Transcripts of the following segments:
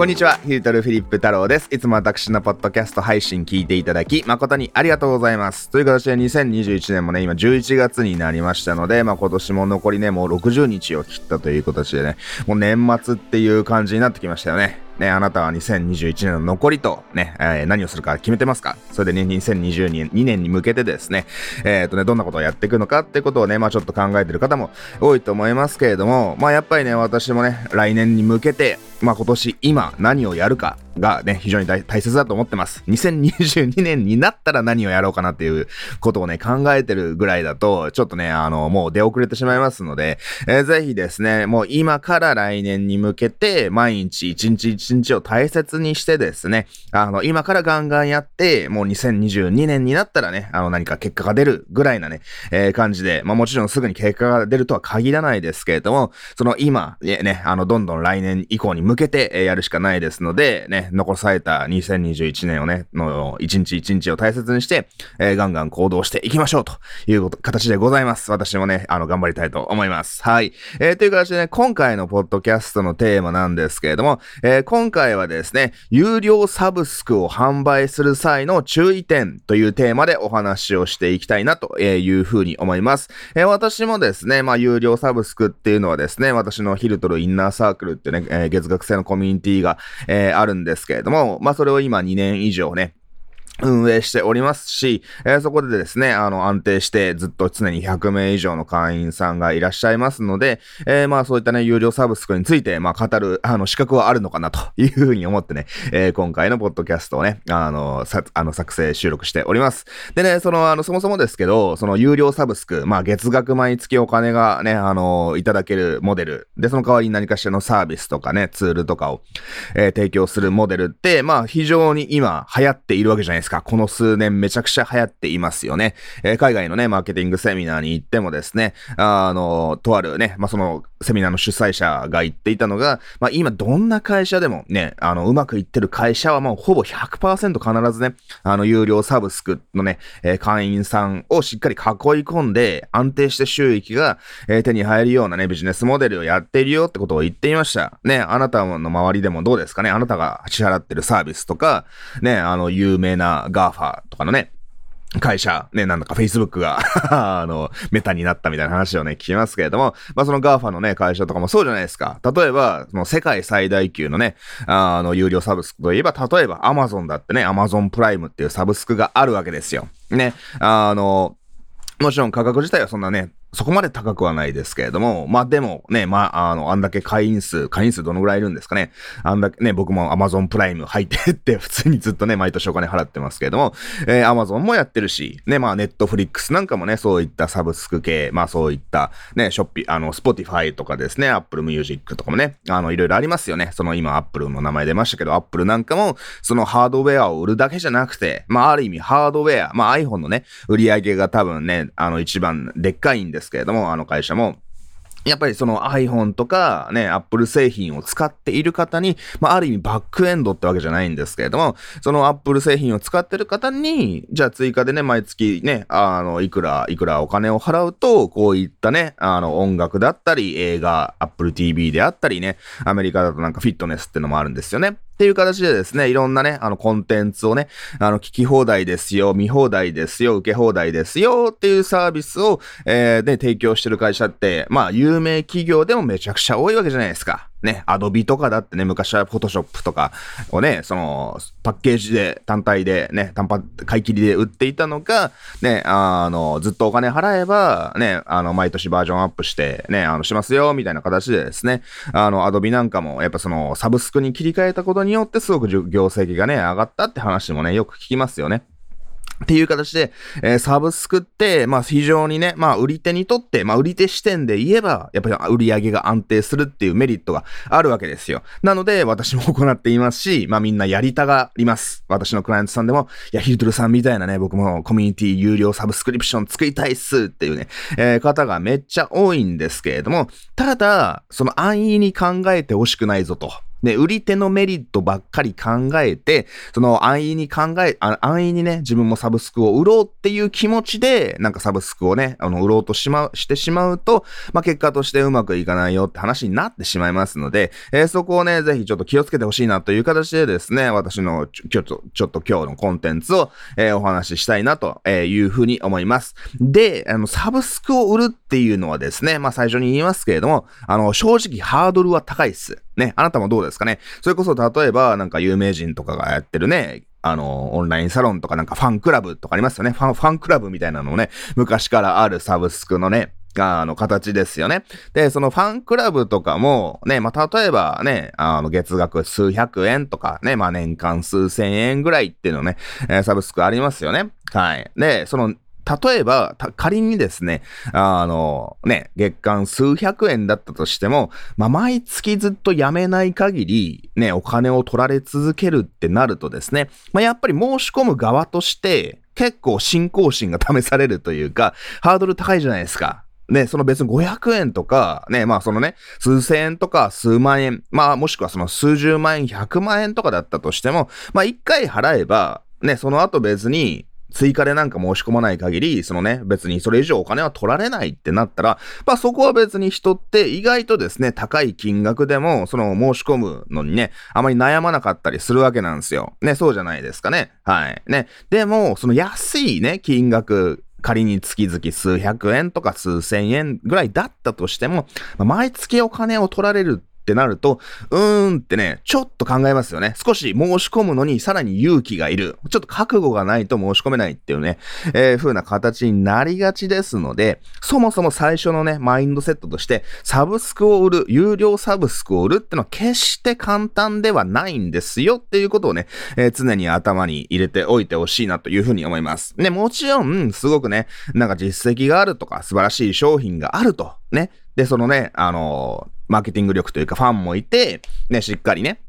こんにちは、ヒルトルフィリップ太郎です。いつも私のポッドキャスト配信聞いていただき、誠にありがとうございます。という形で2021年もね、今11月になりましたので、まあ今年も残りね、もう60日を切ったという形でね、もう年末っていう感じになってきましたよね。ね、あなたは2021年の残りとね、えー、何をするか決めてますか？それでね、2022年に向けてですね、えっ、ー、とね、どんなことをやっていくのかってことをね、まあちょっと考えてる方も多いと思いますけれども、まあやっぱりね、私もね、来年に向けて、まあ今年今何をやるか。がね、非常に大切だと思ってます。2022年になったら何をやろうかなっていうことをね、考えてるぐらいだと、ちょっとね、あの、もう出遅れてしまいますので、えー、ぜひですね、もう今から来年に向けて、毎日一日一日を大切にしてですね、あの、今からガンガンやって、もう2022年になったらね、あの、何か結果が出るぐらいなね、えー、感じで、まあもちろんすぐに結果が出るとは限らないですけれども、その今、ね、あの、どんどん来年以降に向けて、やるしかないですので、ね、残された2021年をね、の一日一日を大切にして、えー、ガンガン行動していきましょうという形でございます。私もね、あの、頑張りたいと思います。はい。えー、という形でね、今回のポッドキャストのテーマなんですけれども、えー、今回はですね、有料サブスクを販売する際の注意点というテーマでお話をしていきたいなというふうに思います。えー、私もですね、まあ、有料サブスクっていうのはですね、私のヒルトルインナーサークルってね、え、月額制のコミュニティが、え、あるんですですけれども、まあ、それを今2年以上ね、運営しておりますし、えー、そこでですね、あの、安定してずっと常に100名以上の会員さんがいらっしゃいますので、えー、まあそういったね、有料サブスクについて、まあ語る、あの、資格はあるのかなというふうに思ってね、えー、今回のポッドキャストをね、あの、さ、あの、作成収録しております。でね、その、あの、そもそもですけど、その有料サブスク、まあ月額毎月お金がね、あの、いただけるモデル、で、その代わりに何かしらのサービスとかね、ツールとかを、え、提供するモデルって、まあ非常に今流行っているわけじゃないですか。この数年めちゃくちゃ流行っていますよね。えー、海外のね、マーケティングセミナーに行ってもですね、あの、とあるね、まあ、その、セミナーの主催者が言っていたのが、まあ、今どんな会社でもね、あの、うまくいってる会社はもうほぼ100%必ずね、あの、有料サブスクのね、えー、会員さんをしっかり囲い込んで、安定して収益が、えー、手に入るようなね、ビジネスモデルをやっているよってことを言っていました。ね、あなたの周りでもどうですかね？あなたが支払ってるサービスとか、ね、あの、有名な GAFA とかのね、会社、ね、なんだか Facebook が あの、メタになったみたいな話をね、聞きますけれども、まあその GAFA のね、会社とかもそうじゃないですか。例えば、その世界最大級のね、あの、有料サブスクといえば、例えば Amazon だってね、Amazon プライムっていうサブスクがあるわけですよ。ね、あの、もちろん価格自体はそんなね、そこまで高くはないですけれども、まあでもね、まあ、あの、あんだけ会員数、会員数どのぐらいいるんですかね。あんだけね、僕も Amazon プライム入ってって 普通にずっとね、毎年お金払ってますけれども、えー、Amazon もやってるし、ね、まあ Netflix なんかもね、そういったサブスク系、まあそういったね、ショッピ、あの、Spotify とかですね、Apple Music とかもね、あの、いろいろありますよね。その今 Apple の名前出ましたけど、Apple なんかも、そのハードウェアを売るだけじゃなくて、まあある意味ハードウェア、まあ iPhone のね、売り上げが多分ね、あの一番でっかいんですですけれども、あの会会社も、やっぱりその iPhone とかね、Apple 製品を使っている方に、まあある意味バックエンドってわけじゃないんですけれども、その Apple 製品を使ってる方に、じゃあ追加でね、毎月ね、あの、いくら、いくらお金を払うと、こういったね、あの、音楽だったり、映画、Apple TV であったりね、アメリカだとなんかフィットネスってのもあるんですよね。っていう形でですね、いろんなね、あの、コンテンツをね、あの、聞き放題ですよ、見放題ですよ、受け放題ですよっていうサービスを、えー、で、提供してる会社って、まあ、有名企業でもめちゃくちゃ多いわけじゃないですか。ね、アドビとかだってね、昔はフォトショップとかをね、その、パッケージで、単体でね、単発、買い切りで売っていたのが、ね、あの、ずっとお金払えば、ね、あの、毎年バージョンアップして、ね、あの、しますよ、みたいな形でですね、あの、アドビなんかも、やっぱその、サブスクに切り替えたことによって、すごく業績がね、上がったって話もね、よく聞きますよね。っていう形で、えー、サブスクって、まあ非常にね、まあ売り手にとって、まあ売り手視点で言えば、やっぱり売り上げが安定するっていうメリットがあるわけですよ。なので、私も行っていますし、まあみんなやりたがります。私のクライアントさんでも、いや、ヒルトルさんみたいなね、僕もコミュニティ有料サブスクリプション作りたいっすっていうね、えー、方がめっちゃ多いんですけれども、ただ、その安易に考えてほしくないぞと。ね、売り手のメリットばっかり考えて、その安易に考え、安易にね、自分もサブスクを売ろうっていう気持ちで、なんかサブスクをね、あの、売ろうとしまう、してしまうと、まあ、結果としてうまくいかないよって話になってしまいますので、えー、そこをね、ぜひちょっと気をつけてほしいなという形でですね、私のちょっと、ちょっと今日のコンテンツを、えー、お話ししたいなというふうに思います。で、あの、サブスクを売るっていうのはですね、まあ、最初に言いますけれども、あの、正直ハードルは高いっす。ね、あなたもどうですかね？それこそ例えば、なんか有名人とかがやってるね、あの、オンラインサロンとかなんかファンクラブとかありますよね。ファン、ファンクラブみたいなのをね、昔からあるサブスクのね、あの、形ですよね。で、そのファンクラブとかも、ね、まあ、例えばね、あの、月額数百円とかね、まあ、年間数千円ぐらいっていうのね、えー、サブスクありますよね。はい。で、その、例えば、仮にですね、あの、ね、月間数百円だったとしても、まあ、毎月ずっと辞めない限り、ね、お金を取られ続けるってなるとですね、まあ、やっぱり申し込む側として、結構信仰心が試されるというか、ハードル高いじゃないですか。ね、その別に500円とか、ね、まあそのね、数千円とか数万円、まあもしくはその数十万円、100万円とかだったとしても、まあ一回払えば、ね、その後別に、追加でなんか申し込まない限り、そのね、別にそれ以上お金は取られないってなったら、まあそこは別に人って意外とですね、高い金額でも、その申し込むのにね、あまり悩まなかったりするわけなんですよ。ね、そうじゃないですかね。はい。ね。でも、その安いね、金額、仮に月々数百円とか数千円ぐらいだったとしても、ま、毎月お金を取られるってなると、うーんってね、ちょっと考えますよね。少し申し込むのにさらに勇気がいる。ちょっと覚悟がないと申し込めないっていうね、えー、風な形になりがちですので、そもそも最初のね、マインドセットとして、サブスクを売る、有料サブスクを売るってのは決して簡単ではないんですよっていうことをね、えー、常に頭に入れておいてほしいなというふうに思います。ね、もちろん、すごくね、なんか実績があるとか、素晴らしい商品があると、ね、で、そのね、あのーマーケティング力というかファンもいて、ね、しっかりね、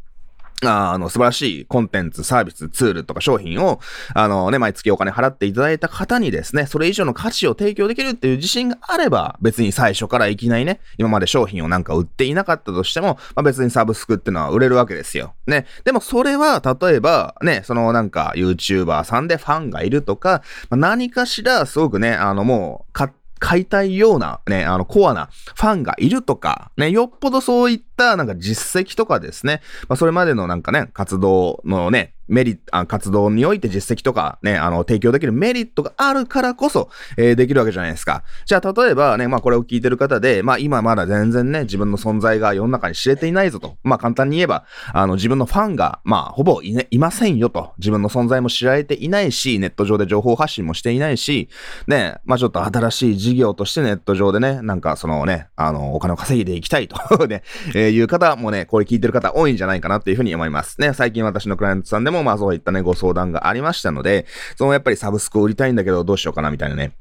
あの、素晴らしいコンテンツ、サービス、ツールとか商品を、あのね、毎月お金払っていただいた方にですね、それ以上の価値を提供できるっていう自信があれば、別に最初からいきなりね、今まで商品をなんか売っていなかったとしても、まあ、別にサブスクってのは売れるわけですよ。ね。でもそれは、例えば、ね、そのなんか YouTuber さんでファンがいるとか、まあ、何かしらすごくね、あのもう、買買いたいようなね、あのコアなファンがいるとか、ね、よっぽどそういったなんか実績とかですね、まあそれまでのなんかね、活動のね、メリット、活動において実績とかね、あの、提供できるメリットがあるからこそ、えー、できるわけじゃないですか。じゃあ、例えばね、まあこれを聞いてる方で、まあ今まだ全然ね、自分の存在が世の中に知れていないぞと。まあ簡単に言えば、あの、自分のファンが、まあほぼい,、ね、いませんよと。自分の存在も知られていないし、ネット上で情報発信もしていないし、ね、まあちょっと新しい事業としてネット上でね、なんかそのね、あの、お金を稼いでいきたいと ね、えー、いう方もね、これ聞いてる方多いんじゃないかなっていうふうに思います。ね、最近私のクライアントさんでも、まあそういったね、ご相談がありましたので、そのやっぱりサブスクを売りたいんだけどどうしようかなみたいなね。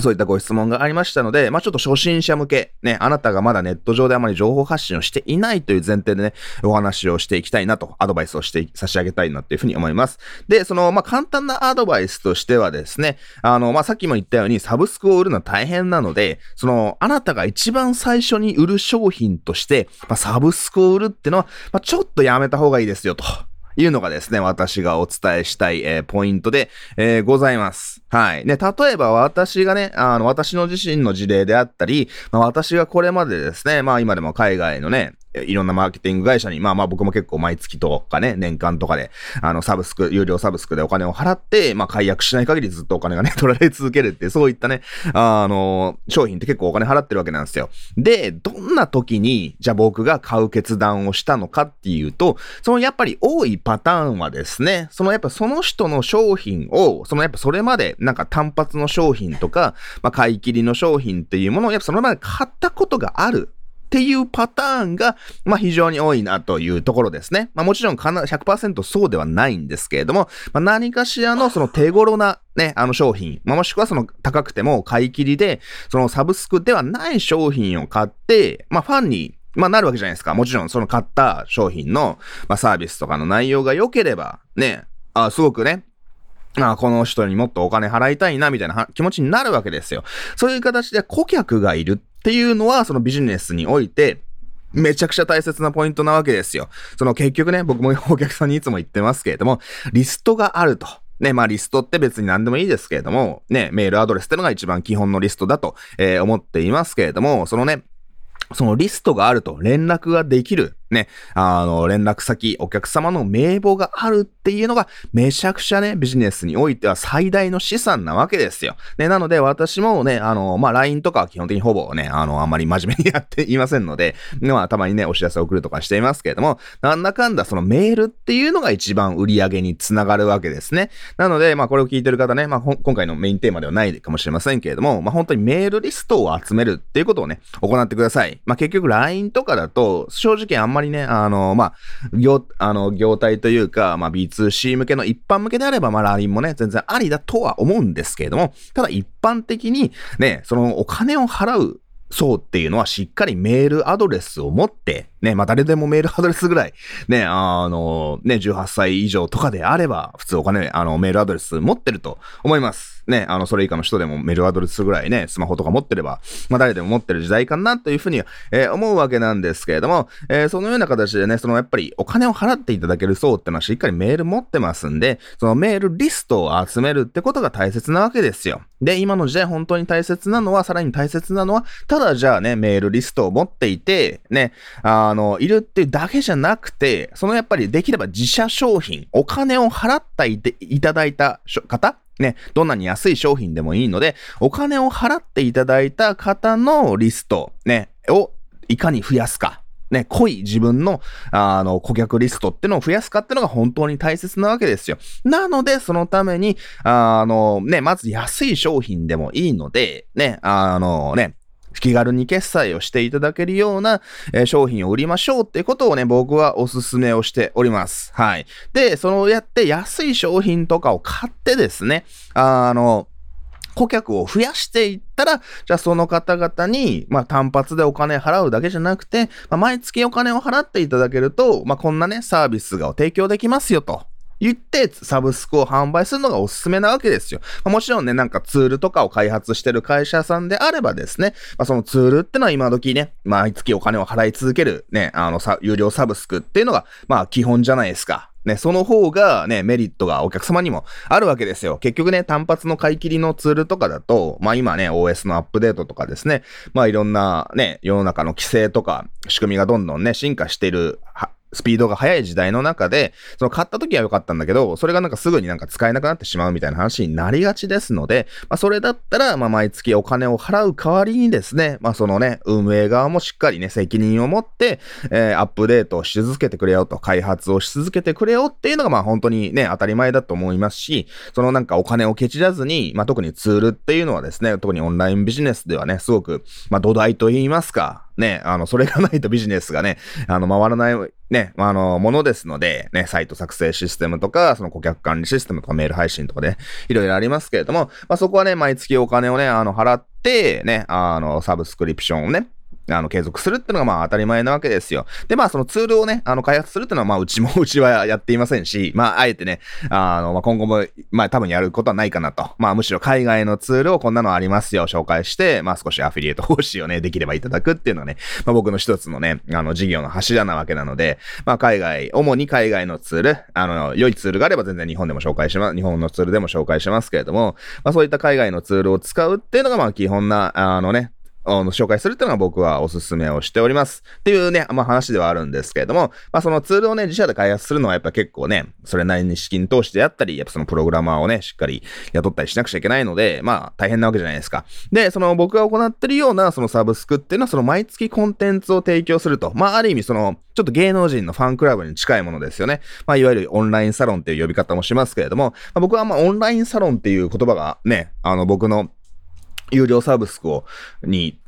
そういったご質問がありましたので、まあちょっと初心者向け、ね、あなたがまだネット上であまり情報発信をしていないという前提でね、お話をしていきたいなと、アドバイスをして差し上げたいなっていうふうに思います。で、その、まあ簡単なアドバイスとしてはですね、あの、まあさっきも言ったようにサブスクを売るのは大変なので、その、あなたが一番最初に売る商品として、まあサブスクを売るっていうのは、まあちょっとやめた方がいいですよと。いうのがですね、私がお伝えしたい、えー、ポイントで、えー、ございます。はい。ね、例えば私がね、あの、私の自身の事例であったり、まあ、私がこれまでですね、まあ今でも海外のね、いろんなマーケティング会社に、まあまあ僕も結構毎月とかね、年間とかで、あの、サブスク、有料サブスクでお金を払って、まあ解約しない限りずっとお金がね、取られ続けるって、そういったね、あの、商品って結構お金払ってるわけなんですよ。で、どんな時に、じゃあ僕が買う決断をしたのかっていうと、そのやっぱり多いパターンはですね、そのやっぱその人の商品を、そのやっぱそれまでなんか単発の商品とか、まあ買い切りの商品っていうものをやっぱそのまで買ったことがある。っていうパターンが、まあ非常に多いなというところですね。まあもちろん100%そうではないんですけれども、まあ何かしらのその手頃なね、あの商品、まあ、もしくはその高くても買い切りで、そのサブスクではない商品を買って、まあファンにまあなるわけじゃないですか。もちろんその買った商品の、まあ、サービスとかの内容が良ければ、ね、あすごくね、あこの人にもっとお金払いたいな、みたいな気持ちになるわけですよ。そういう形で顧客がいるっていうのは、そのビジネスにおいて、めちゃくちゃ大切なポイントなわけですよ。その結局ね、僕もお客さんにいつも言ってますけれども、リストがあると。ね、まあリストって別に何でもいいですけれども、ね、メールアドレスってのが一番基本のリストだと、えー、思っていますけれども、そのね、そのリストがあると連絡ができる。ね、あの、連絡先、お客様の名簿があるっていうのが、めちゃくちゃね、ビジネスにおいては最大の資産なわけですよ。ね、なので私もね、あの、まあ、LINE とかは基本的にほぼね、あの、あんまり真面目に やっていませんので、まあ、たまにね、お知らせを送るとかしていますけれども、なんだかんだそのメールっていうのが一番売り上げにつながるわけですね。なので、まあ、これを聞いてる方ね、まあ、今回のメインテーマではないかもしれませんけれども、まあ、本当にメールリストを集めるっていうことをね、行ってください。まあ、結局 LINE とかだと、正直あんままりね、あの、まあ、まあ、業、あの、業態というか、まあ B2C 向けの一般向けであれば、まあ LINE もね、全然ありだとは思うんですけれども、ただ一般的にね、そのお金を払う層っていうのはしっかりメールアドレスを持って、ね、まあ誰でもメールアドレスぐらい、ね、あの、ね、18歳以上とかであれば、普通お金、あの、メールアドレス持ってると思います。ね、あの、それ以下の人でもメールアドレスぐらいね、スマホとか持ってれば、まあ誰でも持ってる時代かなというふうに、えー、思うわけなんですけれども、えー、そのような形でね、そのやっぱりお金を払っていただける層ってのはしっかりメール持ってますんで、そのメールリストを集めるってことが大切なわけですよ。で、今の時代本当に大切なのは、さらに大切なのは、ただじゃあね、メールリストを持っていて、ね、あの、いるっていうだけじゃなくて、そのやっぱりできれば自社商品、お金を払っていていただいた方ね、どんなに安い商品でもいいので、お金を払っていただいた方のリスト、ね、をいかに増やすか。ね、濃い自分の、あの、顧客リストってのを増やすかってのが本当に大切なわけですよ。なので、そのために、あの、ね、まず安い商品でもいいので、ね、あのね、気軽に決済をしていただけるような、えー、商品を売りましょうってことをね、僕はお勧めをしております。はい。で、そのやって安い商品とかを買ってですね、あの、顧客を増やしていったら、じゃあその方々に、まあ単発でお金払うだけじゃなくて、まあ、毎月お金を払っていただけると、まあこんなね、サービスが提供できますよと。言ってサブスクを販売するのがおすすめなわけですよ。まあ、もちろんね、なんかツールとかを開発してる会社さんであればですね、まあ、そのツールってのは今時ね、毎月お金を払い続けるね、あのさ、有料サブスクっていうのが、まあ基本じゃないですか。ね、その方がね、メリットがお客様にもあるわけですよ。結局ね、単発の買い切りのツールとかだと、まあ今ね、OS のアップデートとかですね、まあいろんなね、世の中の規制とか仕組みがどんどんね、進化しているスピードが速い時代の中で、その買った時は良かったんだけど、それがなんかすぐになんか使えなくなってしまうみたいな話になりがちですので、まあそれだったら、まあ毎月お金を払う代わりにですね、まあそのね、運営側もしっかりね、責任を持って、えー、アップデートをし続けてくれよと、開発をし続けてくれよっていうのがまあ本当にね、当たり前だと思いますし、そのなんかお金をケチらずに、まあ特にツールっていうのはですね、特にオンラインビジネスではね、すごく、まあ土台と言いますか、ね、あの、それがないとビジネスがね、あの、回らない、ね、あの、ものですので、ね、サイト作成システムとか、その顧客管理システムとかメール配信とかで、いろいろありますけれども、まあ、そこはね、毎月お金をね、あの、払って、ね、あの、サブスクリプションをね、あの、継続するっていうのがまあ当たり前なわけですよ。で、まあそのツールをね、あの、開発するっていうのはまあうちも うちはやっていませんし、まああえてね、あの、まあ今後も、まあ多分やることはないかなと。まあむしろ海外のツールをこんなのありますよ、紹介して、まあ少しアフィリエイト報酬をね、できればいただくっていうのがね、まあ僕の一つのね、あの、事業の柱なわけなので、まあ海外、主に海外のツール、あの、良いツールがあれば全然日本でも紹介します、日本のツールでも紹介しますけれども、まあそういった海外のツールを使うっていうのがまあ基本な、あのね、の、紹介するっていうのが僕はおすすめをしております。っていうね、まあ話ではあるんですけれども、まあそのツールをね、自社で開発するのはやっぱ結構ね、それなりに資金投資であったり、やっぱそのプログラマーをね、しっかり雇ったりしなくちゃいけないので、まあ大変なわけじゃないですか。で、その僕が行ってるようなそのサブスクっていうのはその毎月コンテンツを提供すると。まあある意味その、ちょっと芸能人のファンクラブに近いものですよね。まあいわゆるオンラインサロンっていう呼び方もしますけれども、まあ、僕はまあオンラインサロンっていう言葉がね、あの僕の有料サービスを、に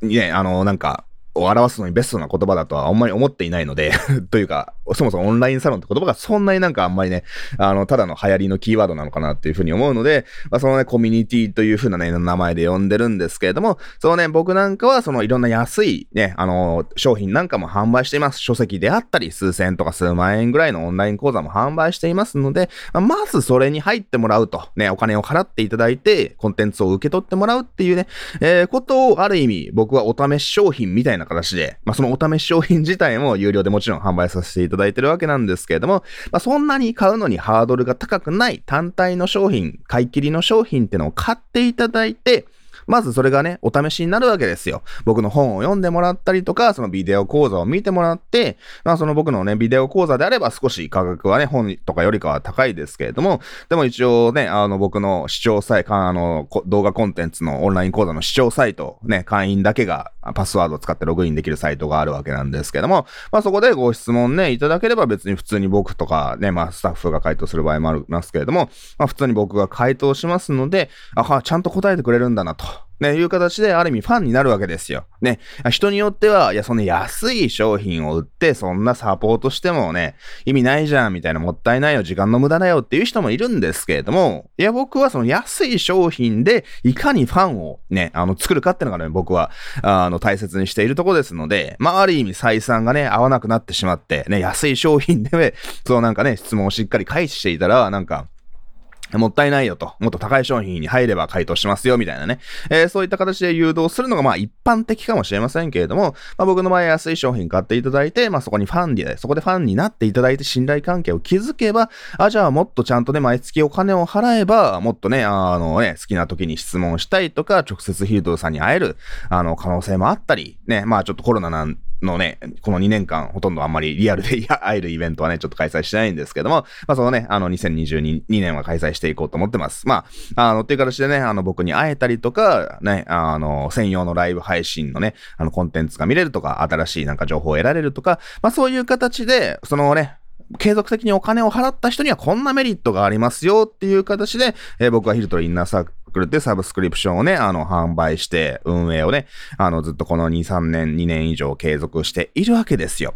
ね、あの、なんか、を表すのにベストな言葉だとはあんまり思っていないので というか、そもそもオンラインサロンって言葉がそんなになんかあんまりね、あの、ただの流行りのキーワードなのかなっていうふうに思うので、まあ、そのね、コミュニティというふうなね、名前で呼んでるんですけれども、そのね、僕なんかはそのいろんな安いね、あの、商品なんかも販売しています。書籍であったり、数千とか数万円ぐらいのオンライン講座も販売していますので、まあ、まずそれに入ってもらうと、ね、お金を払っていただいて、コンテンツを受け取ってもらうっていうね、えー、ことをある意味、僕はお試し商品みたいな形で、まあ、そのお試し商品自体も有料でもちろん販売させていただいてるわけなんですけれども、まあ、そんなに買うのにハードルが高くない単体の商品、買い切りの商品ってのを買っていただいて、まずそれがね、お試しになるわけですよ。僕の本を読んでもらったりとか、そのビデオ講座を見てもらって、まあその僕のね、ビデオ講座であれば少し価格はね、本とかよりかは高いですけれども、でも一応ね、あの僕の視聴サイト、あの、動画コンテンツのオンライン講座の視聴サイト、ね、会員だけがパスワードを使ってログインできるサイトがあるわけなんですけども、まあそこでご質問ね、いただければ別に普通に僕とかね、まあスタッフが回答する場合もありますけれども、まあ普通に僕が回答しますので、あは、ちゃんと答えてくれるんだなと。ね、いう形で、ある意味ファンになるわけですよ。ね、人によっては、いや、そんな安い商品を売って、そんなサポートしてもね、意味ないじゃん、みたいな、もったいないよ、時間の無駄だよっていう人もいるんですけれども、いや、僕はその安い商品で、いかにファンをね、あの、作るかっていうのがね、僕は、あの、大切にしているとこですので、まあ、ある意味採算がね、合わなくなってしまって、ね、安い商品で、ねそうなんかね、質問をしっかり返していたら、なんか、もったいないよと。もっと高い商品に入れば回答しますよ、みたいなね。えー、そういった形で誘導するのが、まあ一般的かもしれませんけれども、まあ僕の場合安い商品買っていただいて、まあそこにファンで、そこでファンになっていただいて信頼関係を築けば、あ、じゃあもっとちゃんとね、毎月お金を払えば、もっとね、あのね、好きな時に質問したいとか、直接ヒートさんに会える、あの、可能性もあったり、ね、まあちょっとコロナなんのね、この2年間、ほとんどあんまりリアルで 会えるイベントはね、ちょっと開催してないんですけども、まあそのね、あの2022年は開催していこうと思ってます。まあ、あの、っていう形でね、あの僕に会えたりとか、ね、あの、専用のライブ配信のね、あのコンテンツが見れるとか、新しいなんか情報を得られるとか、まあそういう形で、そのね、継続的にお金を払った人にはこんなメリットがありますよっていう形で、えー、僕はヒルトインナーサークルってサブスクリプションをね、あの、販売して、運営をね、あの、ずっとこの2、3年、2年以上継続しているわけですよ。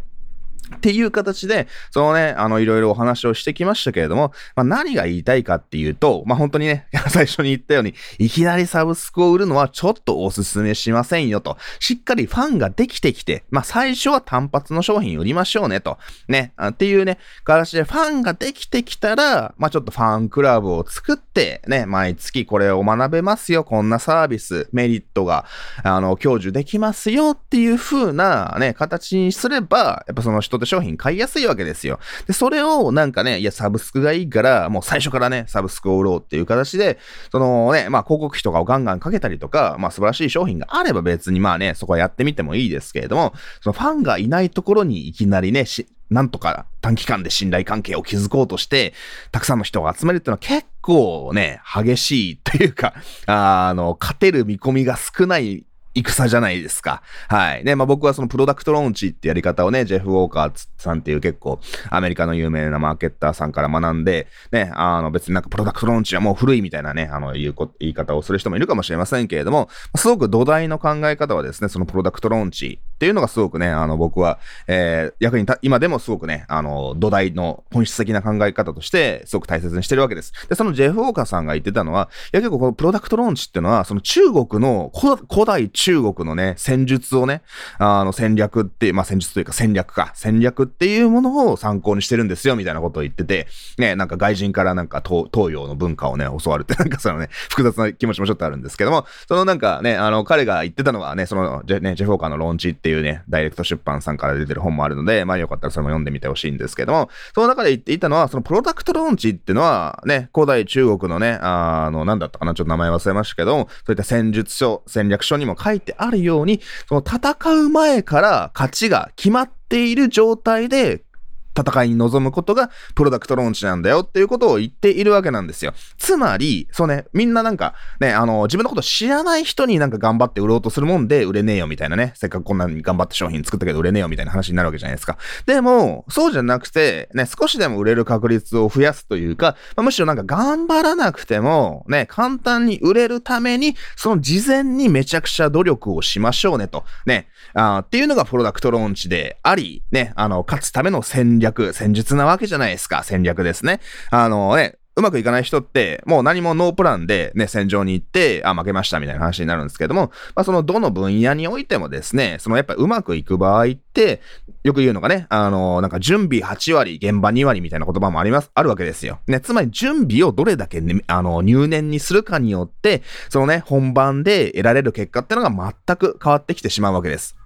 っていう形で、そのね、あの、いろいろお話をしてきましたけれども、まあ、何が言いたいかっていうと、まあ、本当にね、最初に言ったように、いきなりサブスクを売るのはちょっとお勧めしませんよと。しっかりファンができてきて、まあ、最初は単発の商品売りましょうねと。ね、っていうね、形でファンができてきたら、まあ、ちょっとファンクラブを作って、ね、毎月これを学べますよ、こんなサービス、メリットが、あの、享受できますよっていう風なね、形にすれば、やっぱその人って商品買いやすいわけですよ。で、それをなんかね、いや、サブスクがいいから、もう最初からね、サブスクを売ろうっていう形で、そのね、まあ広告費とかをガンガンかけたりとか、まあ素晴らしい商品があれば別にまあね、そこはやってみてもいいですけれども、そのファンがいないところにいきなりね、なんとか短期間で信頼関係を築こうとして、たくさんの人が集めるっていうのは結構ね、激しいというか、あの、勝てる見込みが少ない戦じゃないですか。はい。ね、まあ僕はそのプロダクトローンチってやり方をね、ジェフ・ウォーカーさんっていう結構アメリカの有名なマーケッターさんから学んで、ね、あの別になんかプロダクトローンチはもう古いみたいなね、あの言うこ言い方をする人もいるかもしれませんけれども、すごく土台の考え方はですね、そのプロダクトローンチっていうのがすごくね、あの僕は、えー、役にた、今でもすごくね、あの土台の本質的な考え方としてすごく大切にしてるわけです。で、そのジェフ・ウォーカーさんが言ってたのは、いや結構このプロダクトローンチっていうのは、その中国の、古代中国のね、戦術をね、あの戦略って、まあ戦術というか戦略か、戦略っていうものを参考にしてるんですよ、みたいなことを言ってて、ね、なんか外人からなんか東洋の文化をね、教わるって、なんかそのね、複雑な気持ちもちょっとあるんですけども、そのなんかね、あの、彼が言ってたのがね、その、ジェ,、ね、ジェフウォーカーのローンチってていうね、ダイレクト出版さんから出てる本もあるので、まあよかったらそれも読んでみてほしいんですけども、その中で言っていたのは、そのプロダクトローンチっていうのは、ね、古代中国のね、あの、なんだったかな、ちょっと名前忘れましたけどそういった戦術書、戦略書にも書いてあるように、その戦う前から勝ちが決まっている状態で戦いに臨むことがプロダクトローンチなんだよっていうことを言っているわけなんですよ。つまり、そうね、みんななんかね、あの、自分のこと知らない人になんか頑張って売ろうとするもんで売れねえよみたいなね、せっかくこんなに頑張って商品作ったけど売れねえよみたいな話になるわけじゃないですか。でも、そうじゃなくて、ね、少しでも売れる確率を増やすというか、まあ、むしろなんか頑張らなくても、ね、簡単に売れるために、その事前にめちゃくちゃ努力をしましょうねと。ね、あっていうのがプロダクトローンチであり、ね、あの、勝つための戦略、戦術なわけじゃないですか。戦略ですね。あのね、うまくいかない人って、もう何もノープランでね、戦場に行って、あ、負けましたみたいな話になるんですけども、まあそのどの分野においてもですね、そのやっぱうまくいく場合って、よく言うのがね、あの、なんか準備8割、現場2割みたいな言葉もあります、あるわけですよ。ね、つまり準備をどれだけ、ね、あの、入念にするかによって、そのね、本番で得られる結果ってのが全く変わってきてしまうわけです。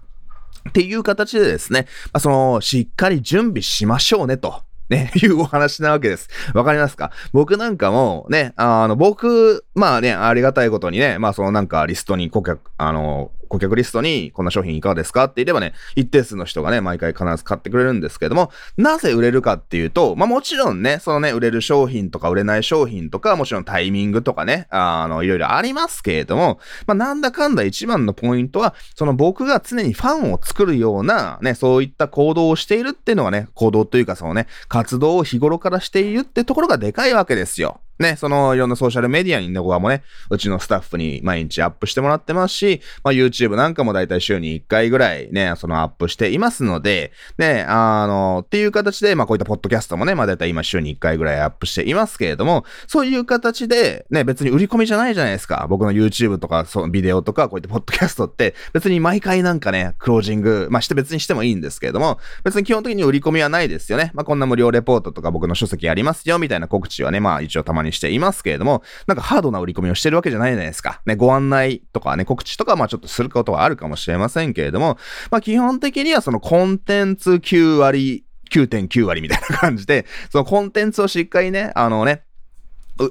っていう形でですね、まあ、その、しっかり準備しましょうねと。ね、いうお話なわけです。わかりますか？僕なんかも、ね、あの、僕、まあね、ありがたいことにね、まあそのなんかリストに顧客、あの、顧客リストにこんな商品いかがですかって言えばね、一定数の人がね、毎回必ず買ってくれるんですけども、なぜ売れるかっていうと、まあもちろんね、そのね、売れる商品とか売れない商品とか、もちろんタイミングとかね、あの、いろいろありますけれども、まあなんだかんだ一番のポイントは、その僕が常にファンを作るような、ね、そういった行動をしているっていうのがね、行動というかそのね、活動を日頃からしているってところがでかいわけですよ。ね、そのいろんなソーシャルメディアに動画もね、うちのスタッフに毎日アップしてもらってますし、まあ、YouTube なんかもだいたい週に1回ぐらいね、そのアップしていますので、ね、あの、っていう形で、まあこういったポッドキャストもね、まあだいたい今週に1回ぐらいアップしていますけれども、そういう形で、ね、別に売り込みじゃないじゃないですか。僕の YouTube とか、そのビデオとか、こういったポッドキャストって、別に毎回なんかね、クロージング、まあして別にしてもいいんですけれども、別に基本的に売り込みはないですよね。まあこんな無料レポートとか僕の書籍ありますよ、みたいな告知はね、まあ一応たまにしていますけれど、も、なんかハードな売り込みをしてるわけじゃないじゃないですか。ね、ご案内とかね、告知とかまあちょっとすることはあるかもしれませんけれども、まあ基本的にはそのコンテンツ9割、9.9割みたいな感じで、そのコンテンツをしっかりね、あのね、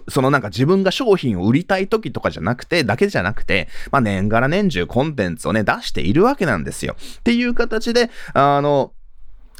そのなんか自分が商品を売りたい時とかじゃなくて、だけじゃなくて、まあ年がら年中コンテンツをね、出しているわけなんですよ。っていう形で、あの、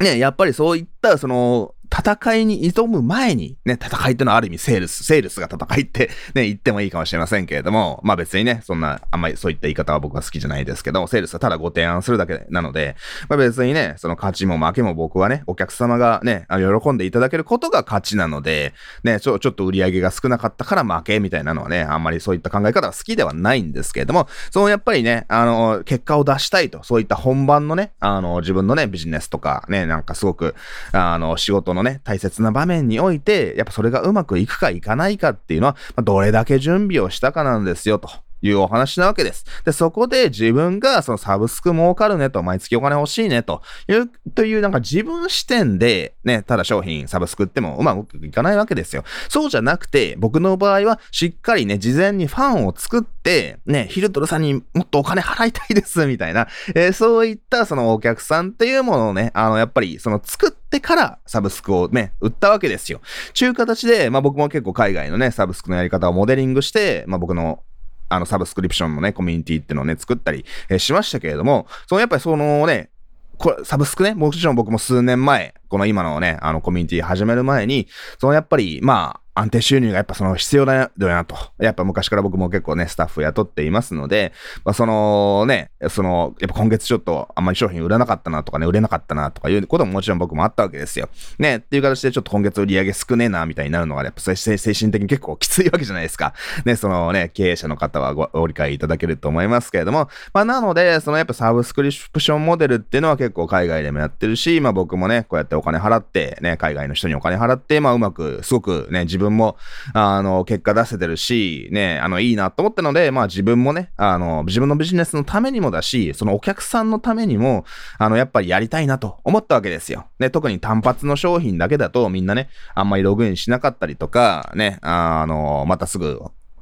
ね、やっぱりそういった、その、戦いに挑む前に、ね、戦いってのはある意味セールス、セールスが戦いってね、言ってもいいかもしれませんけれども、まあ別にね、そんな、あんまりそういった言い方は僕は好きじゃないですけど、セールスはただご提案するだけなので、まあ別にね、その勝ちも負けも僕はね、お客様がね、喜んでいただけることが勝ちなので、ね、ちょ、ちょっと売り上げが少なかったから負けみたいなのはね、あんまりそういった考え方は好きではないんですけれども、そのやっぱりね、あの、結果を出したいと、そういった本番のね、あの、自分のね、ビジネスとかね、なんかすごく、あの、仕事のね、大切な場面において、やっぱそれがうまくいくかいかないかっていうのは、どれだけ準備をしたかなんですよ、と。いうお話なわけです。で、そこで自分がそのサブスク儲かるねと、毎月お金欲しいねという、というなんか自分視点でね、ただ商品サブスクってもうまくいかないわけですよ。そうじゃなくて、僕の場合はしっかりね、事前にファンを作って、ね、ヒルトルさんにもっとお金払いたいです、みたいな、えー、そういったそのお客さんっていうものをね、あの、やっぱりその作ってってからサブスクをね、売ったわけですよ。ちゅう形で、まあ僕も結構海外のね、サブスクのやり方をモデリングして、まあ僕のあの、サブスクリプションのね、コミュニティっていうのをね、作ったり、えー、しましたけれども、そのやっぱりそのね、これ、サブスクね、もちろん僕も数年前、この今のね、あのコミュニティ始める前に、そのやっぱり、まあ、安定収入がやっぱその必要だよなと。やっぱ昔から僕も結構ね、スタッフ雇っていますので、まあ、そのね、その、やっぱ今月ちょっとあんまり商品売らなかったなとかね、売れなかったなとかいうことももちろん僕もあったわけですよ。ね、っていう形でちょっと今月売り上げ少ねえなみたいになるのが、やっぱ精神的に結構きついわけじゃないですか。ね、そのね、経営者の方はご理解いただけると思いますけれども、まあなので、そのやっぱサブスクリプションモデルっていうのは結構海外でもやってるし、まあ僕もね、こうやってお金払って、ね、海外の人にお金払って、まあうまく、すごくね、自分も、あの、結果出せてるし、ね、あの、いいなと思ったので、まあ自分もね、あの、自分のビジネスのためにもだし、そのお客さんのためにも、あの、やっぱりやりたいなと思ったわけですよ。ね、特に単発の商品だけだとみんなね、あんまりログインしなかったりとか、ね、あの、またすぐ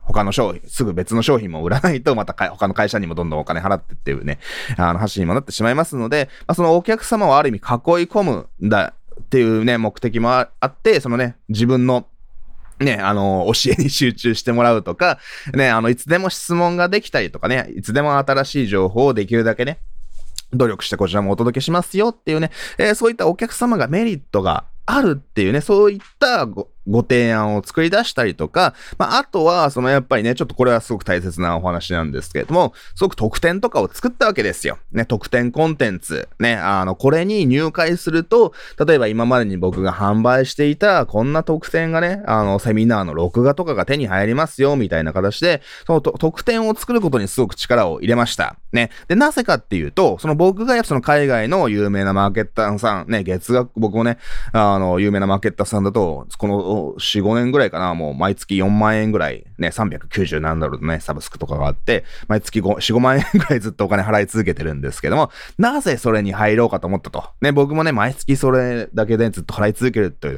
他の商品、すぐ別の商品も売らないと、また 他の会社にもどんどんお金払ってっていうね、あの、橋にもなってしまいますので、まあ、そのお客様をある意味囲い込むんだっていうね、目的もあって、そのね、自分のね、あの、教えに集中してもらうとか、ね、あの、いつでも質問ができたりとかね、いつでも新しい情報をできるだけね、努力してこちらもお届けしますよっていうね、えー、そういったお客様がメリットがあるっていうね、そういったごご提案を作り出したりとか、まあ、あとは、そのやっぱりね、ちょっとこれはすごく大切なお話なんですけれども、すごく特典とかを作ったわけですよ。ね、特典コンテンツ。ね、あの、これに入会すると、例えば今までに僕が販売していた、こんな特典がね、あの、セミナーの録画とかが手に入りますよ、みたいな形で、その特典を作ることにすごく力を入れました。ね。で、なぜかっていうと、その僕がやっぱその海外の有名なマーケッターさん、ね、月額、僕もね、あの、有名なマーケッターさんだと、このもう4、5年ぐらいかな、もう毎月4万円ぐらい、ね、390何ドルのね、サブスクとかがあって、毎月5、4、5万円ぐらいずっとお金払い続けてるんですけども、なぜそれに入ろうかと思ったと。ね、僕もね、毎月それだけでずっと払い続けると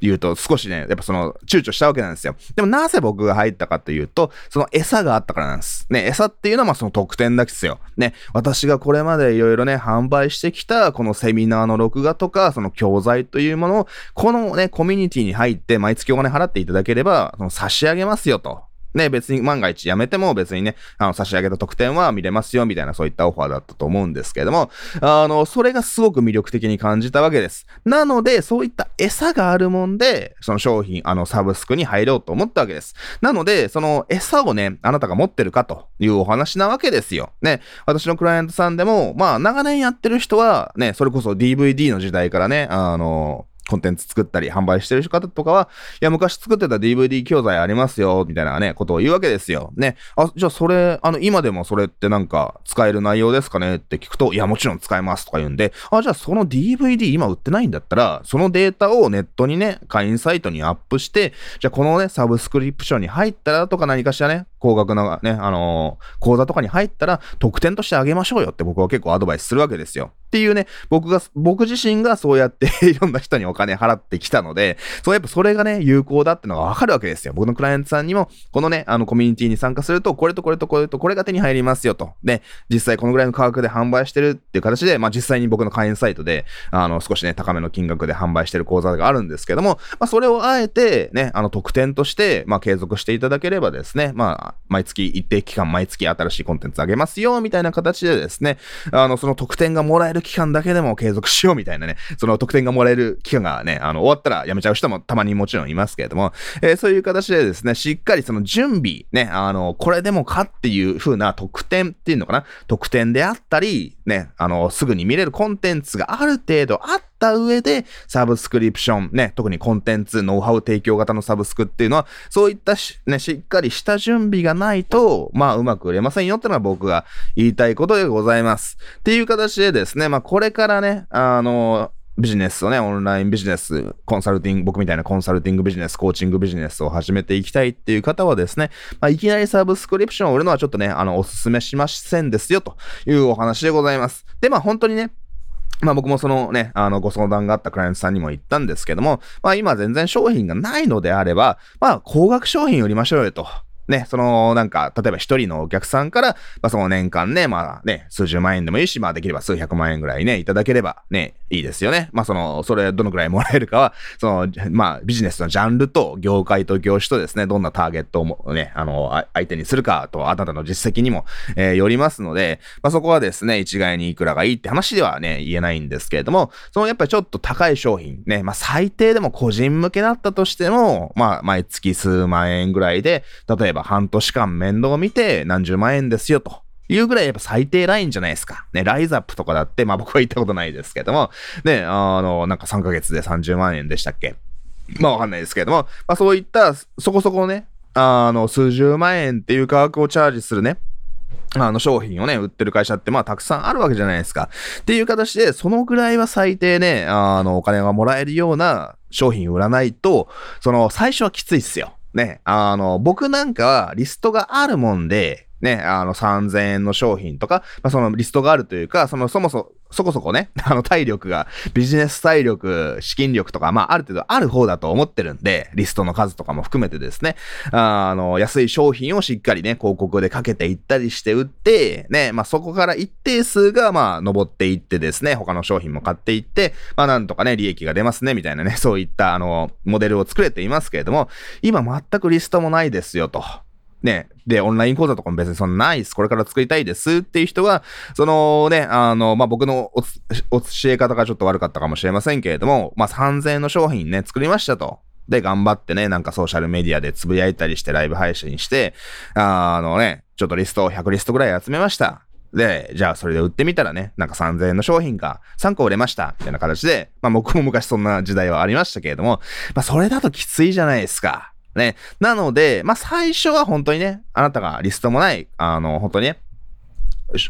いうと、少しね、やっぱその、躊躇したわけなんですよ。でもなぜ僕が入ったかというと、その餌があったからなんです。ね、餌っていうのはまあその特典だけですよ。ね、私がこれまでいろいろね、販売してきた、このセミナーの録画とか、その教材というものを、このね、コミュニティに入って毎月お金払っていただければ、その差し上げますよと。ね、別に万が一やめても別にね、あの、差し上げた特典は見れますよ、みたいなそういったオファーだったと思うんですけれども、あの、それがすごく魅力的に感じたわけです。なので、そういった餌があるもんで、その商品、あの、サブスクに入ろうと思ったわけです。なので、その餌をね、あなたが持ってるかというお話なわけですよ。ね、私のクライアントさんでも、まあ、長年やってる人は、ね、それこそ DVD の時代からね、あの、コンテンツ作ったり販売してる方とかは、いや、昔作ってた DVD 教材ありますよ、みたいなね、ことを言うわけですよ。ね。あ、じゃあそれ、あの、今でもそれってなんか使える内容ですかね？って聞くと、いや、もちろん使えますとか言うんで、あ、じゃあその DVD 今売ってないんだったら、そのデータをネットにね、会員サイトにアップして、じゃあこのね、サブスクリプションに入ったらとか何かしらね、高額なね、あのー、講座とかに入ったら、特典としてあげましょうよって僕は結構アドバイスするわけですよ。っていうね、僕が、僕自身がそうやって いろんな人にお金払ってきたので、そうやっぱそれがね、有効だってのがわかるわけですよ。僕のクライアントさんにも、このね、あのコミュニティに参加すると、これとこれとこれとこれが手に入りますよと。で、実際このぐらいの価格で販売してるっていう形で、まあ実際に僕の会員サイトで、あの、少しね、高めの金額で販売してる講座があるんですけども、まあそれをあえてね、あの特典として、まあ継続していただければですね、まあ、毎月一定期間毎月新しいコンテンツあげますよ、みたいな形でですね、あの、その特典がもらえる期間だけでも継続しようみたいなね、その特典がもらえる期間がね、あの、終わったらやめちゃう人もたまにもちろんいますけれども、えー、そういう形でですね、しっかりその準備、ね、あの、これでもかっていう風な特典っていうのかな、特典であったり、ね、あの、すぐに見れるコンテンツがある程度あった上で、サブスクリプション、ね、特にコンテンツ、ノウハウ提供型のサブスクっていうのは、そういったし、ね、しっかりした準備がないと、まあ、うまく売れませんよってのは僕が言いたいことでございます。っていう形でですね、まあ、これからね、あの、ビジネスをね、オンラインビジネス、コンサルティング、僕みたいなコンサルティングビジネス、コーチングビジネスを始めていきたいっていう方はですね、まあ、いきなりサブスクリプションを売るのはちょっとね、あの、おすすめしませんですよ、というお話でございます。で、まあ本当にね、まあ僕もそのね、あの、ご相談があったクライアントさんにも言ったんですけども、まあ今全然商品がないのであれば、まあ高額商品売りましょうよと。ね、その、なんか、例えば一人のお客さんから、まあ、その年間ね、まあね、数十万円でもいいし、まあできれば数百万円ぐらいね、いただければね、いいですよね。まあその、それどのくらいもらえるかは、その、まあビジネスのジャンルと業界と業種とですね、どんなターゲットをね、あの、相手にするかと、あなたの実績にも、えー、よりますので、まあそこはですね、一概にいくらがいいって話ではね、言えないんですけれども、そのやっぱりちょっと高い商品、ね、まあ最低でも個人向けだったとしても、まあ毎月数万円ぐらいで、例えば半年間面倒見て何十万円ですよと。いうぐらいやっぱ最低ラインじゃないですか。ね、ライズアップとかだって、まあ僕は行ったことないですけども、ね、あの、なんか3ヶ月で30万円でしたっけまあわかんないですけども、まあそういったそこそこね、あの、数十万円っていう価格をチャージするね、あの商品をね、売ってる会社ってまあたくさんあるわけじゃないですか。っていう形で、そのぐらいは最低ね、あの、お金がもらえるような商品売らないと、その、最初はきついっすよ。ね、あの、僕なんかはリストがあるもんで、ね、あの3000円の商品とか、まあ、そのリストがあるというか、そのそもそも、そこそこね、あの体力が、ビジネス体力、資金力とか、まあある程度ある方だと思ってるんで、リストの数とかも含めてですね、あの、安い商品をしっかりね、広告でかけていったりして売って、ね、まあそこから一定数がまあ登っていってですね、他の商品も買っていって、まあなんとかね、利益が出ますね、みたいなね、そういったあの、モデルを作れていますけれども、今全くリストもないですよと。ね、で、オンライン講座とかも別にそんなないです。これから作りたいですっていう人は、そのね、あの、まあ、僕のお教え方がちょっと悪かったかもしれませんけれども、まあ、3000円の商品ね、作りましたと。で、頑張ってね、なんかソーシャルメディアでつぶやいたりしてライブ配信して、あのね、ちょっとリストを100リストぐらい集めました。で、じゃあそれで売ってみたらね、なんか3000円の商品が3個売れました、みたいな形で、まあ僕も昔そんな時代はありましたけれども、まあそれだときついじゃないですか。ね。なので、まあ、最初は本当にね、あなたがリストもない、あの、本当にね、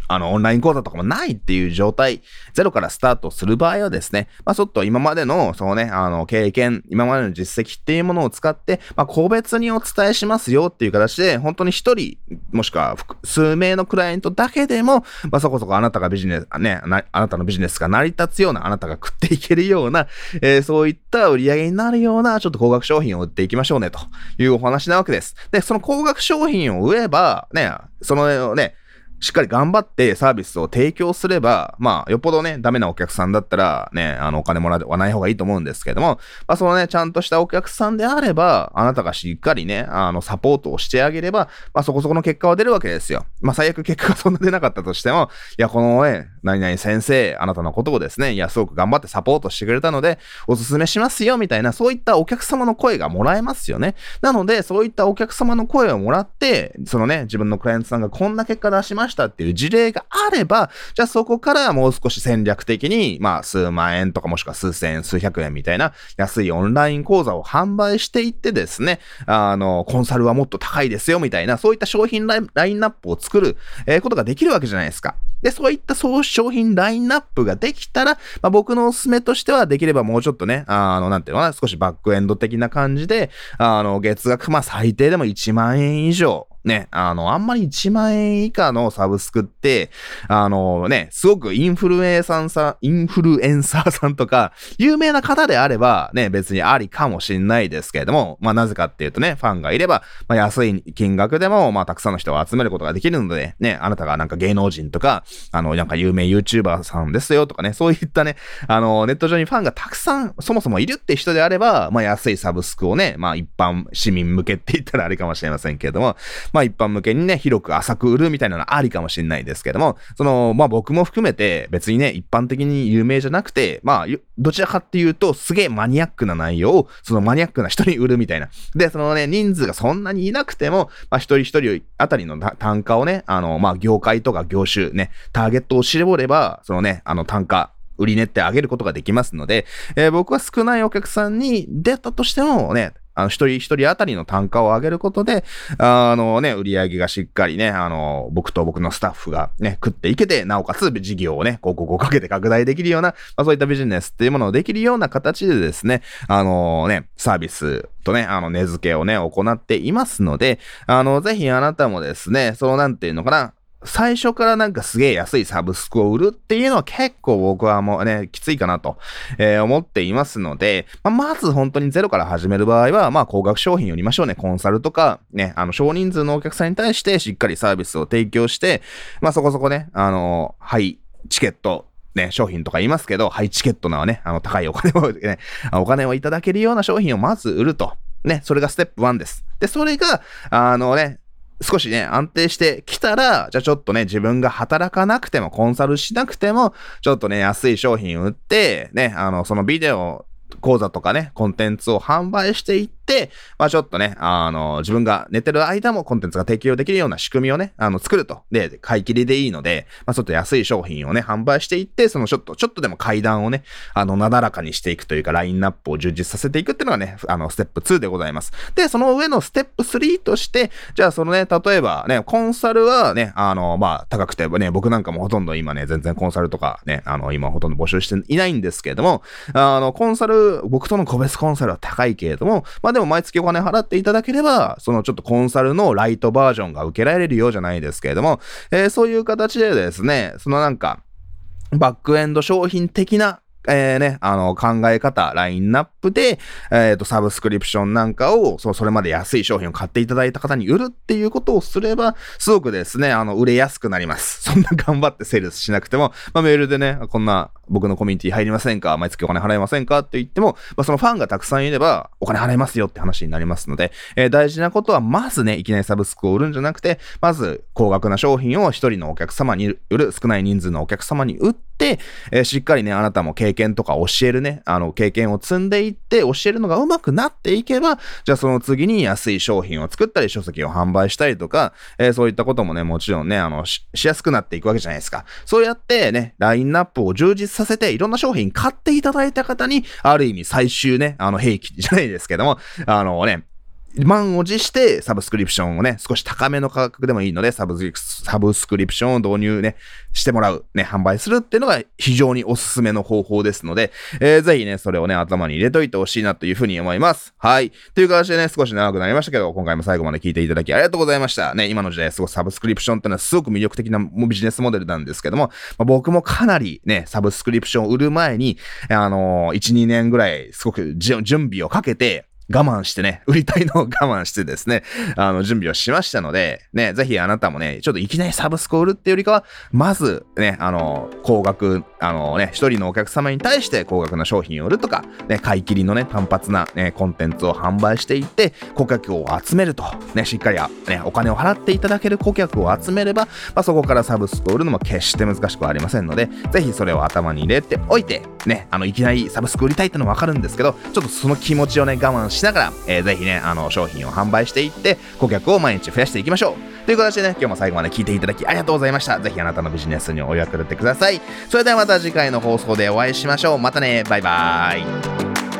あの、オンライン講座とかもないっていう状態、ゼロからスタートする場合はですね、まあ、ちょっと今までの、そのね、あの、経験、今までの実績っていうものを使って、まあ、個別にお伝えしますよっていう形で、本当に一人、もしくは数名のクライアントだけでも、まあ、そこそこあなたがビジネス、ね、あなたのビジネスが成り立つような、あなたが食っていけるような、えー、そういった売り上げになるような、ちょっと高額商品を売っていきましょうね、というお話なわけです。で、その高額商品を売れば、ね、そのね、しっかり頑張ってサービスを提供すれば、まあ、よっぽどね、ダメなお客さんだったら、ね、あの、お金もらわない方がいいと思うんですけども、まあ、そのね、ちゃんとしたお客さんであれば、あなたがしっかりね、あの、サポートをしてあげれば、まあ、そこそこの結果は出るわけですよ。まあ、最悪結果がそんな出なかったとしても、いや、このね、何々先生、あなたのことをですね、いや、すごく頑張ってサポートしてくれたので、おすすめしますよ、みたいな、そういったお客様の声がもらえますよね。なので、そういったお客様の声をもらって、そのね、自分のクライアントさんがこんな結果出しましたっていう事例があれば、じゃあそこからもう少し戦略的に、まあ数万円とかもしくは数千円、数百円みたいな安いオンライン講座を販売していってですね、あの、コンサルはもっと高いですよみたいな、そういった商品ラインナップを作る、え、ことができるわけじゃないですか。で、そういった商品ラインナップができたら、まあ、僕のおすすめとしてはできればもうちょっとね、あの、なんていうのかな、少しバックエンド的な感じで、あの、月額、まあ最低でも1万円以上、ね、あの、あんまり1万円以下のサブスクって、あのね、すごくインフルエンサーさん、インフルエンサーさんとか、有名な方であれば、ね、別にありかもしんないですけれども、まあなぜかっていうとね、ファンがいれば、まあ安い金額でも、まあたくさんの人を集めることができるので、ね、あなたがなんか芸能人とか、あの、なんか有名 YouTuber さんですよとかね、そういったね、あの、ネット上にファンがたくさん、そもそもいるって人であれば、まあ安いサブスクをね、まあ一般市民向けって言ったらあれかもしれませんけれども、まあ一般向けにね、広く浅く売るみたいなのありかもしれないですけども、その、まあ僕も含めて別にね、一般的に有名じゃなくて、まあ、どちらかっていうと、すげえマニアックな内容を、そのマニアックな人に売るみたいな。で、そのね、人数がそんなにいなくても、まあ一人一人あたりの単価をね、あの、まあ業界とか業種ね、ターゲットを絞れば、そのね、あの単価、売り値ってあげることができますので、えー、僕は少ないお客さんに出たとしてもね、あの、一人一人当たりの単価を上げることで、あのね、売り上げがしっかりね、あの、僕と僕のスタッフがね、食っていけて、なおかつ事業をね、広告をかけて拡大できるような、まあ、そういったビジネスっていうものをできるような形でですね、あのね、サービスとね、あの、値付けをね、行っていますので、あの、ぜひあなたもですね、その、なんていうのかな、最初からなんかすげえ安いサブスクを売るっていうのは結構僕はもうね、きついかなと、えー、思っていますので、まあ、まず本当にゼロから始める場合は、まあ高額商品売りましょうね。コンサルとか、ね、あの少人数のお客さんに対してしっかりサービスを提供して、まあそこそこね、あの、はい、チケット、ね、商品とか言いますけど、ハイチケットなね、あの、高いお金を ね、お金をいただけるような商品をまず売ると。ね、それがステップ1です。で、それが、あのね、少しね、安定してきたら、じゃあちょっとね、自分が働かなくても、コンサルしなくても、ちょっとね、安い商品売って、ね、あの、そのビデオ講座とかね、コンテンツを販売していって、、まあちょっとね、あの、自分が寝てる間もコンテンツが提供できるような仕組みをね、あの、作ると。で、買い切りでいいので、まあちょっと安い商品をね、販売していって、そのちょっと、ちょっとでも階段をね、あの、なだらかにしていくというか、ラインナップを充実させていくっていうのがね、あの、ステップ2でございます。で、その上のステップ3として、じゃあそのね、例えばね、コンサルはね、あの、まあ高くてね、僕なんかもほとんど今ね、全然コンサルとかね、あの、今ほとんど募集していないんですけれども、あの、コンサル、僕との個別コンサルは高いけれども、まあでも毎月お金払っていただければ、そのちょっとコンサルのライトバージョンが受けられるようじゃないですけれども、えー、そういう形でですね、そのなんか、バックエンド商品的なえー、ね、あの、考え方、ラインナップで、えっ、ー、と、サブスクリプションなんかを、そう、それまで安い商品を買っていただいた方に売るっていうことをすれば、すごくですね、あの、売れやすくなります。そんな頑張ってセールスしなくても、まあ、メールでね、こんな、僕のコミュニティ入りませんか？毎月お金払いませんか？って言っても、まあ、そのファンがたくさんいれば、お金払いますよって話になりますので、えー、大事なことは、まずね、いきなりサブスクを売るんじゃなくて、まず、高額な商品を一人のお客様に売る、少ない人数のお客様に売って、えー、しっかりね、あなたも経験とか教えるね、あの、経験を積んでいって、教えるのが上手くなっていけば、じゃあその次に安い商品を作ったり、書籍を販売したりとか、えー、そういったこともね、もちろんね、あのし、しやすくなっていくわけじゃないですか。そうやってね、ラインナップを充実させて、いろんな商品買っていただいた方に、ある意味最終ね、あの、兵器じゃないですけども、あのね、満を持してサブスクリプションをね、少し高めの価格でもいいので、サブスクリプションを導入ね、してもらう、ね、販売するっていうのが非常におすすめの方法ですので、えー、ぜひね、それをね、頭に入れといてほしいなというふうに思います。はい。という形でね、少し長くなりましたけど、今回も最後まで聞いていただきありがとうございました。ね、今の時代、すごいサブスクリプションっていうのはすごく魅力的なビジネスモデルなんですけども、まあ、僕もかなりね、サブスクリプションを売る前に、あのー、1、2年ぐらい、すごく準備をかけて、我慢してね、売りたいのを我慢してですね、あの、準備をしましたので、ね、ぜひあなたもね、ちょっといきなりサブスクを売るっていうよりかは、まずね、あの、高額、あのね、一人のお客様に対して高額な商品を売るとか、ね、買い切りのね、単発なね、コンテンツを販売していって、顧客を集めると、ね、しっかりね、お金を払っていただける顧客を集めれば、まあ、そこからサブスクを売るのも決して難しくはありませんので、ぜひそれを頭に入れておいて、ね、あの、いきなりサブスク売りたいってのはわかるんですけど、ちょっとその気持ちをね、我慢してしながら、えー、ぜひね、あの、商品を販売していって、顧客を毎日増やしていきましょう。という形でね、今日も最後まで聞いていただきありがとうございました。ぜひあなたのビジネスにお役立てください。それではまた次回の放送でお会いしましょう。またね、バイバーイ。